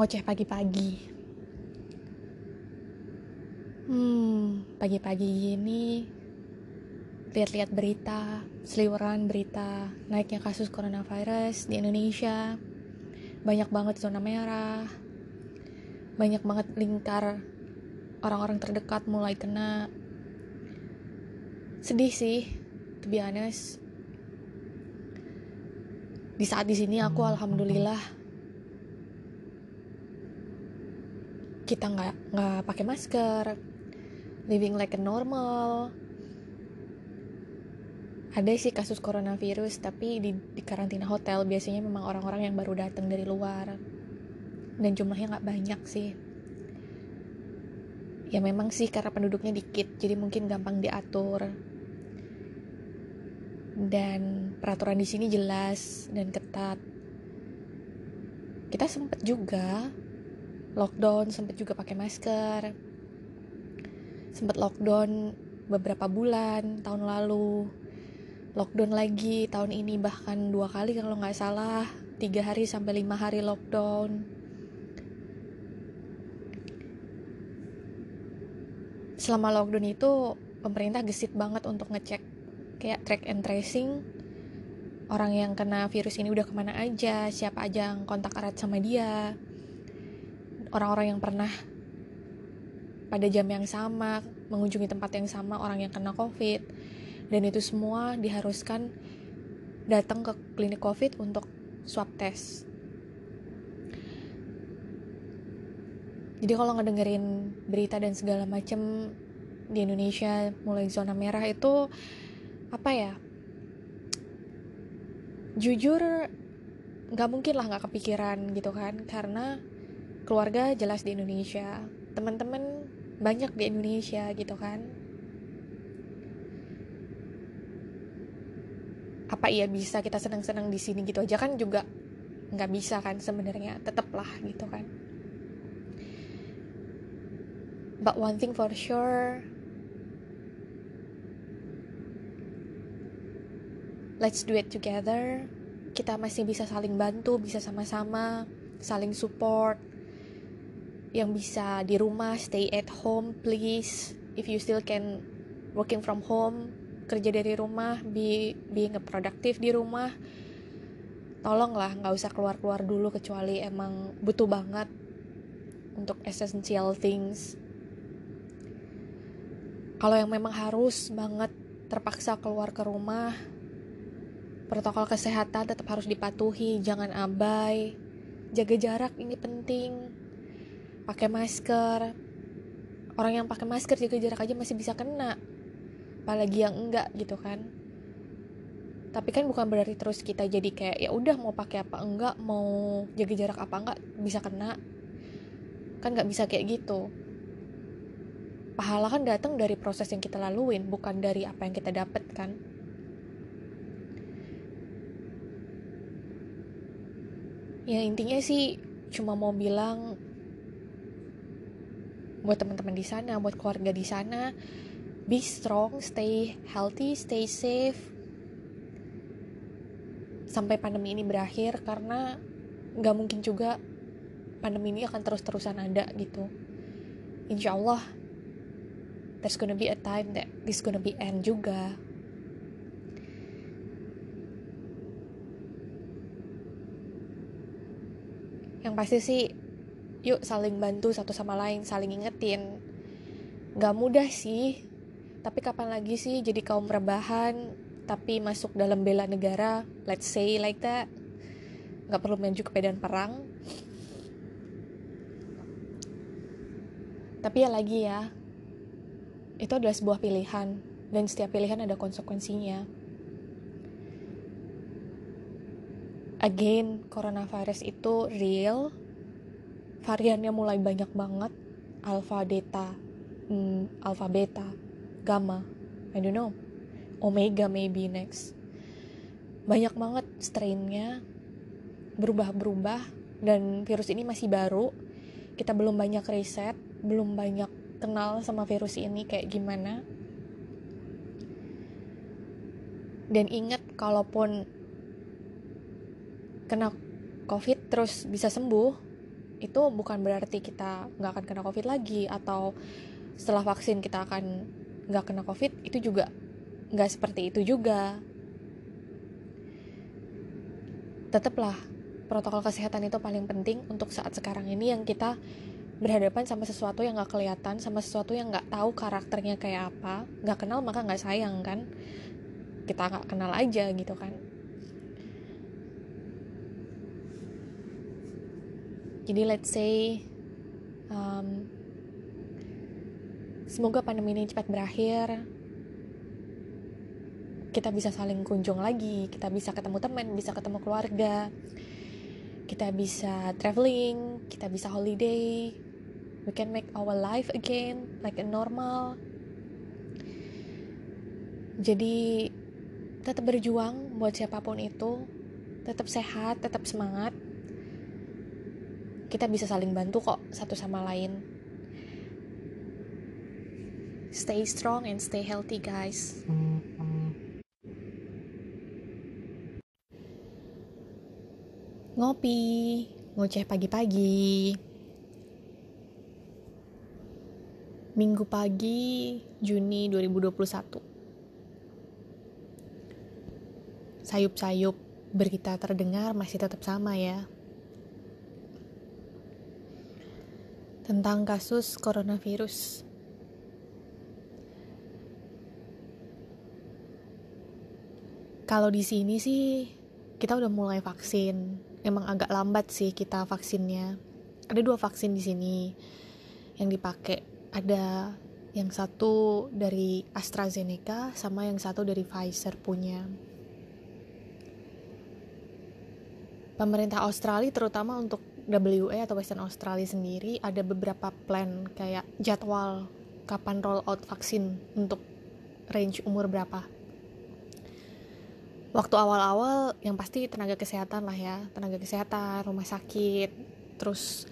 ngoceh pagi-pagi. Hmm, pagi-pagi gini lihat-lihat berita, seliweran berita, naiknya kasus coronavirus di Indonesia. Banyak banget zona merah. Banyak banget lingkar orang-orang terdekat mulai kena. Sedih sih, to be honest. Di saat di sini aku alhamdulillah kita nggak nggak pakai masker living like a normal. Ada sih kasus coronavirus tapi di, di karantina hotel biasanya memang orang-orang yang baru datang dari luar. Dan jumlahnya nggak banyak sih. Ya memang sih karena penduduknya dikit jadi mungkin gampang diatur. Dan peraturan di sini jelas dan ketat. Kita sempet juga lockdown sempat juga pakai masker. Sempat lockdown beberapa bulan tahun lalu. Lockdown lagi tahun ini bahkan dua kali kalau nggak salah. Tiga hari sampai lima hari lockdown. Selama lockdown itu pemerintah gesit banget untuk ngecek kayak track and tracing. Orang yang kena virus ini udah ke mana aja siapa aja yang kontak erat sama dia orang-orang yang pernah pada jam yang sama mengunjungi tempat yang sama orang yang kena covid. Dan itu semua diharuskan datang ke klinik covid untuk swab test. Jadi kalau ngedengerin berita dan segala macem di Indonesia mulai zona merah itu apa ya jujur nggak mungkin lah nggak kepikiran gitu kan. Karena keluarga jelas di Indonesia. Teman-teman banyak di Indonesia gitu kan. Apa iya bisa kita senang-senang di sini gitu aja? Kan juga nggak bisa kan sebenarnya. Tetaplah gitu kan. But one thing for sure let's do it together. Kita masih bisa saling bantu bisa sama-sama saling support yang bisa di rumah stay at home please. If you still can working from home kerja dari rumah be being a productive di rumah tolonglah nggak usah keluar keluar dulu kecuali emang butuh banget untuk essential things. Kalau yang memang harus banget terpaksa keluar ke rumah protokol kesehatan tetap harus dipatuhi jangan abai jaga jarak ini penting pakai masker. Orang yang pakai masker jaga jarak aja masih bisa kena. Apalagi yang enggak gitu kan. Tapi kan bukan berarti terus kita jadi kayak ya udah mau pakai apa enggak mau jaga jarak apa enggak bisa kena. Kan nggak bisa kayak gitu. Pahala kan datang dari proses yang kita laluin bukan dari apa yang kita dapat kan. Ya intinya sih cuma mau bilang buat teman-teman di sana, buat keluarga di sana, be strong, stay healthy, stay safe sampai pandemi ini berakhir karena nggak mungkin juga pandemi ini akan terus-terusan ada gitu. Insya Allah, there's gonna be a time that this gonna be end juga. Yang pasti sih yuk saling bantu satu sama lain saling ingetin. Gak mudah sih tapi kapan lagi sih jadi kaum rebahan tapi masuk dalam bela negara? Let's say like that. Gak perlu main juga kepedan perang. Tapi ya lagi ya itu adalah sebuah pilihan dan setiap pilihan ada konsekuensinya. Again coronavirus itu real variannya mulai banyak banget. Alpha beta hmm, alpha beta gamma I don't know. Omega maybe next. Banyak banget strainnya. Berubah-berubah. Dan virus ini masih baru. Kita belum banyak riset belum banyak kenal sama virus ini kayak gimana. Dan ingat kalaupun kena covid terus bisa sembuh itu bukan berarti kita nggak akan kena covid lagi atau setelah vaksin kita akan nggak kena covid itu juga nggak seperti itu juga. Tetaplah protokol kesehatan itu paling penting untuk saat sekarang ini yang kita berhadapan sama sesuatu yang nggak kelihatan sama sesuatu yang nggak tahu karakternya kayak apa nggak kenal maka nggak sayang kan? Kita nggak kenal aja gitu kan jadi let's say um, semoga pandemi ini cepat berakhir. Kita bisa saling kunjung lagi. Kita bisa ketemu teman bisa ketemu keluarga. Kita bisa traveling kita bisa holiday. We can make our life again like a normal. Jadi tetap berjuang buat siapa pun itu. Tetap sehat tetap semangat kita bisa saling bantu kok satu sama lain. Stay strong and stay healthy guys. Ngopi ngoceh pagi-pagi. Minggu pagi Juni 2021 sayup-sayup berita terdengar masih tetap sama ya tentang kasus coronavirus. Kalau di sini sih kita udah mulai vaksin. Emang agak lambat sih kita vaksinnya. Ada dua vaksin di sini yang dipakai. Ada yang satu dari AstraZeneca sama yang satu dari Pfizer punya. Pemerintah Australia terutama untuk WA atau Western Australia sendiri ada beberapa plan kayak jadwal kapan roll out vaksin untuk range umur berapa. Waktu awal-awal yang pasti tenaga kesehatan lah ya, tenaga kesehatan, rumah sakit, terus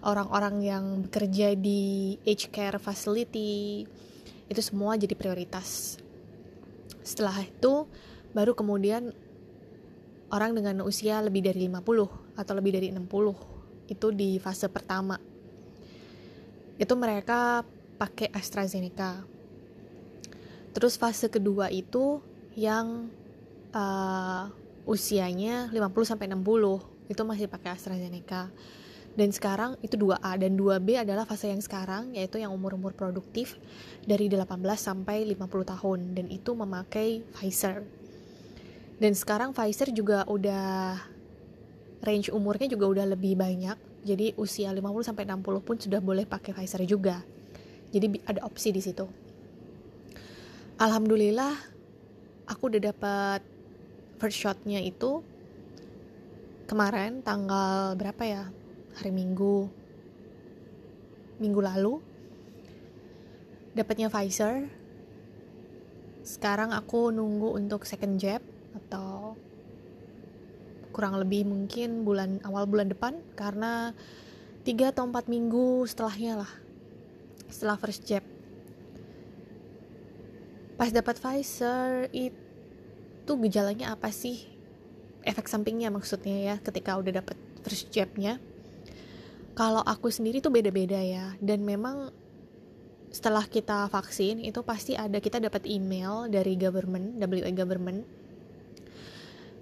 orang-orang yang bekerja di aged care facility, itu semua jadi prioritas. Setelah itu, baru kemudian orang dengan usia lebih dari 50 atau lebih dari 60 itu di fase pertama. Itu mereka pakai AstraZeneca. Terus fase kedua itu yang uh, usianya 50 sampai 60 itu masih pakai AstraZeneca. Dan sekarang itu 2A dan 2B adalah fase yang sekarang yaitu yang umur-umur produktif dari 18 sampai 50 tahun dan itu memakai Pfizer. Dan sekarang Pfizer juga udah range umurnya juga udah lebih banyak. Jadi usia 50 sampai 60 pun sudah boleh pakai Pfizer juga. Jadi ada opsi di situ. Alhamdulillah aku udah dapat first shotnya itu kemarin tanggal berapa ya? Hari Minggu. Minggu lalu. Dapatnya Pfizer sekarang aku nunggu untuk second jab atau kurang lebih mungkin bulan awal bulan depan karena tiga atau empat minggu setelahnya lah setelah first jab. Pas dapat Pfizer itu gejalanya apa sih? Efek sampingnya maksudnya ya ketika udah dapat first jabnya. Kalau aku sendiri tuh beda-beda ya dan memang setelah kita vaksin itu pasti ada kita dapat email dari government WA government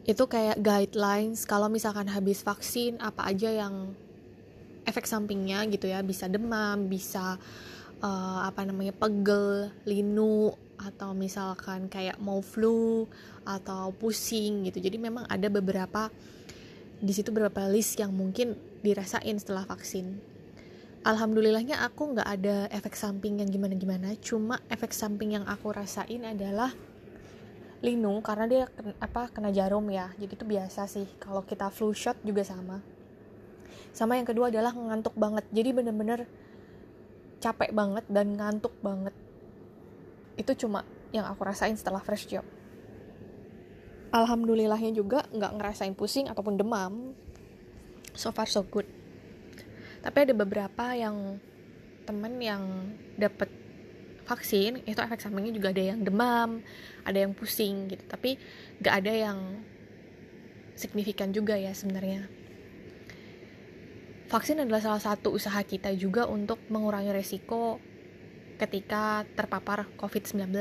itu kayak guidelines kalau misalkan habis vaksin apa aja yang efek sampingnya gitu ya. Bisa demam bisa uh, apa namanya pegel linu atau misalkan kayak mau flu atau pusing gitu. Jadi memang ada beberapa di situ beberapa list yang mungkin dirasain setelah vaksin. Alhamdulillahnya aku nggak ada efek samping yang gimana gimana cuma efek samping yang aku rasain adalah linu karena dia kena, apa kena jarum ya. Jadi itu biasa sih. Kalau kita flu shot juga sama. Sama yang kedua adalah ngantuk banget. Jadi bener-bener capek banget dan ngantuk banget. Itu cuma yang aku rasain setelah fresh job. Alhamdulillahnya juga nggak ngerasain pusing ataupun demam. So far so good. Tapi ada beberapa yang temen yang dapet vaksin itu efek sampingnya juga ada yang demam ada yang pusing gitu tapi gak ada yang signifikan juga ya sebenarnya vaksin adalah salah satu usaha kita juga untuk mengurangi resiko ketika terpapar COVID-19.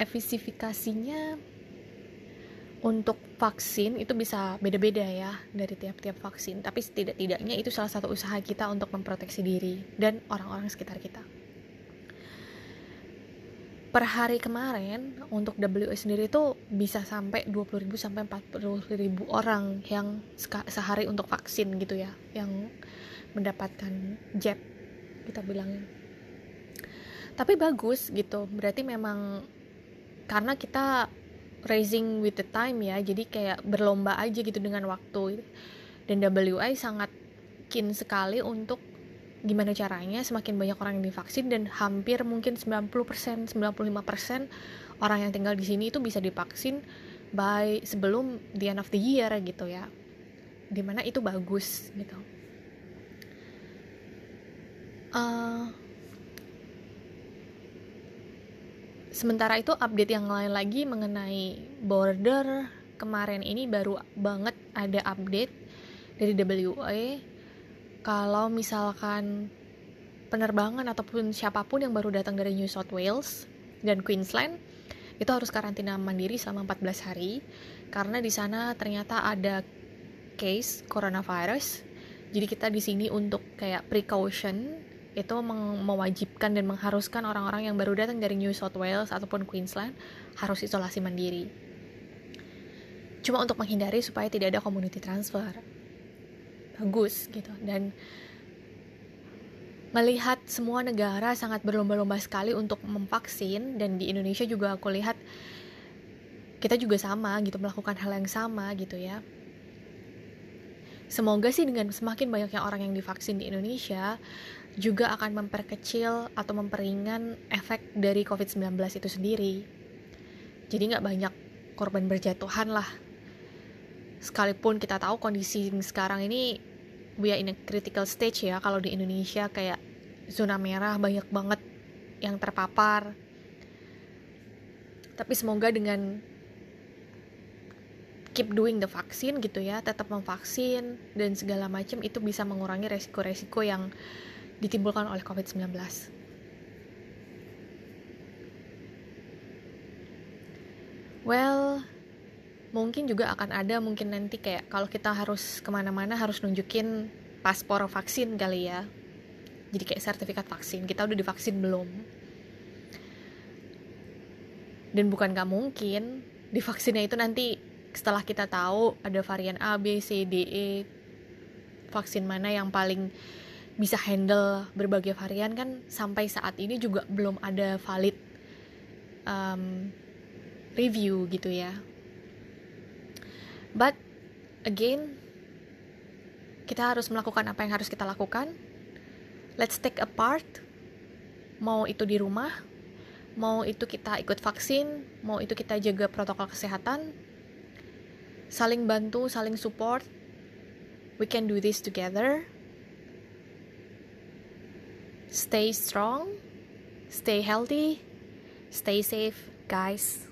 Efisifikasinya untuk vaksin itu bisa beda-beda ya dari tiap-tiap vaksin, tapi setidak-tidaknya itu salah satu usaha kita untuk memproteksi diri dan orang-orang sekitar kita. Per hari kemarin untuk WA sendiri itu bisa sampai 20.000 sampai 40.000 orang yang sehari untuk vaksin gitu ya, yang mendapatkan jab kita bilangnya. Tapi bagus gitu, berarti memang karena kita raising with the time ya. Jadi kayak berlomba aja gitu dengan waktu. Dan WI sangat keen sekali untuk gimana caranya semakin banyak orang yang divaksin dan hampir mungkin 90% 95% orang yang tinggal di sini itu bisa divaksin by sebelum the end of the year gitu ya. Di mana itu bagus gitu. Uh, sementara itu update yang lain lagi mengenai border kemarin ini baru banget ada update dari WA kalau misalkan penerbangan ataupun siapa pun yang baru datang dari New South Wales dan Queensland itu harus karantina mandiri selama 14 hari karena di sana ternyata ada case coronavirus. Jadi kita di sini untuk kayak precaution itu mewajibkan dan mengharuskan orang-orang yang baru datang dari New South Wales ataupun Queensland harus isolasi mandiri. Cuma untuk menghindari supaya tidak ada community transfer. Bagus gitu. Dan melihat semua negara sangat berlomba-lomba sekali untuk memvaksin dan di Indonesia juga aku lihat kita juga sama gitu melakukan hal yang sama gitu ya. Semoga sih dengan semakin banyaknya orang yang divaksin di Indonesia, juga akan memperkecil atau memperingan efek dari COVID-19 itu sendiri. Jadi nggak banyak korban berjatuhan lah. Sekalipun kita tahu kondisi sekarang ini we are in a critical stage ya kalau di Indonesia kayak zona merah banyak banget yang terpapar. Tapi semoga dengan keep doing the vaksin gitu ya, tetap memvaksin dan segala macam itu bisa mengurangi resiko-resiko yang ditimbulkan oleh COVID-19. Well, mungkin juga akan ada mungkin nanti kayak kalau kita harus ke mana-mana harus nunjukin paspor vaksin kali ya. Jadi kayak sertifikat vaksin, kita udah divaksin belum? Dan bukan gak mungkin, divaksinnya itu nanti setelah kita tahu ada varian A, B, C, D, E, vaksin mana yang paling bisa handle berbagai varian kan sampai saat ini juga belum ada valid um, review gitu ya. But again, kita harus melakukan apa yang harus kita lakukan. Let's take a part. Mau itu di rumah, mau itu kita ikut vaksin, mau itu kita jaga protokol kesehatan. Saling bantu, saling support. We can do this together. Stay strong, stay healthy, stay safe, guys.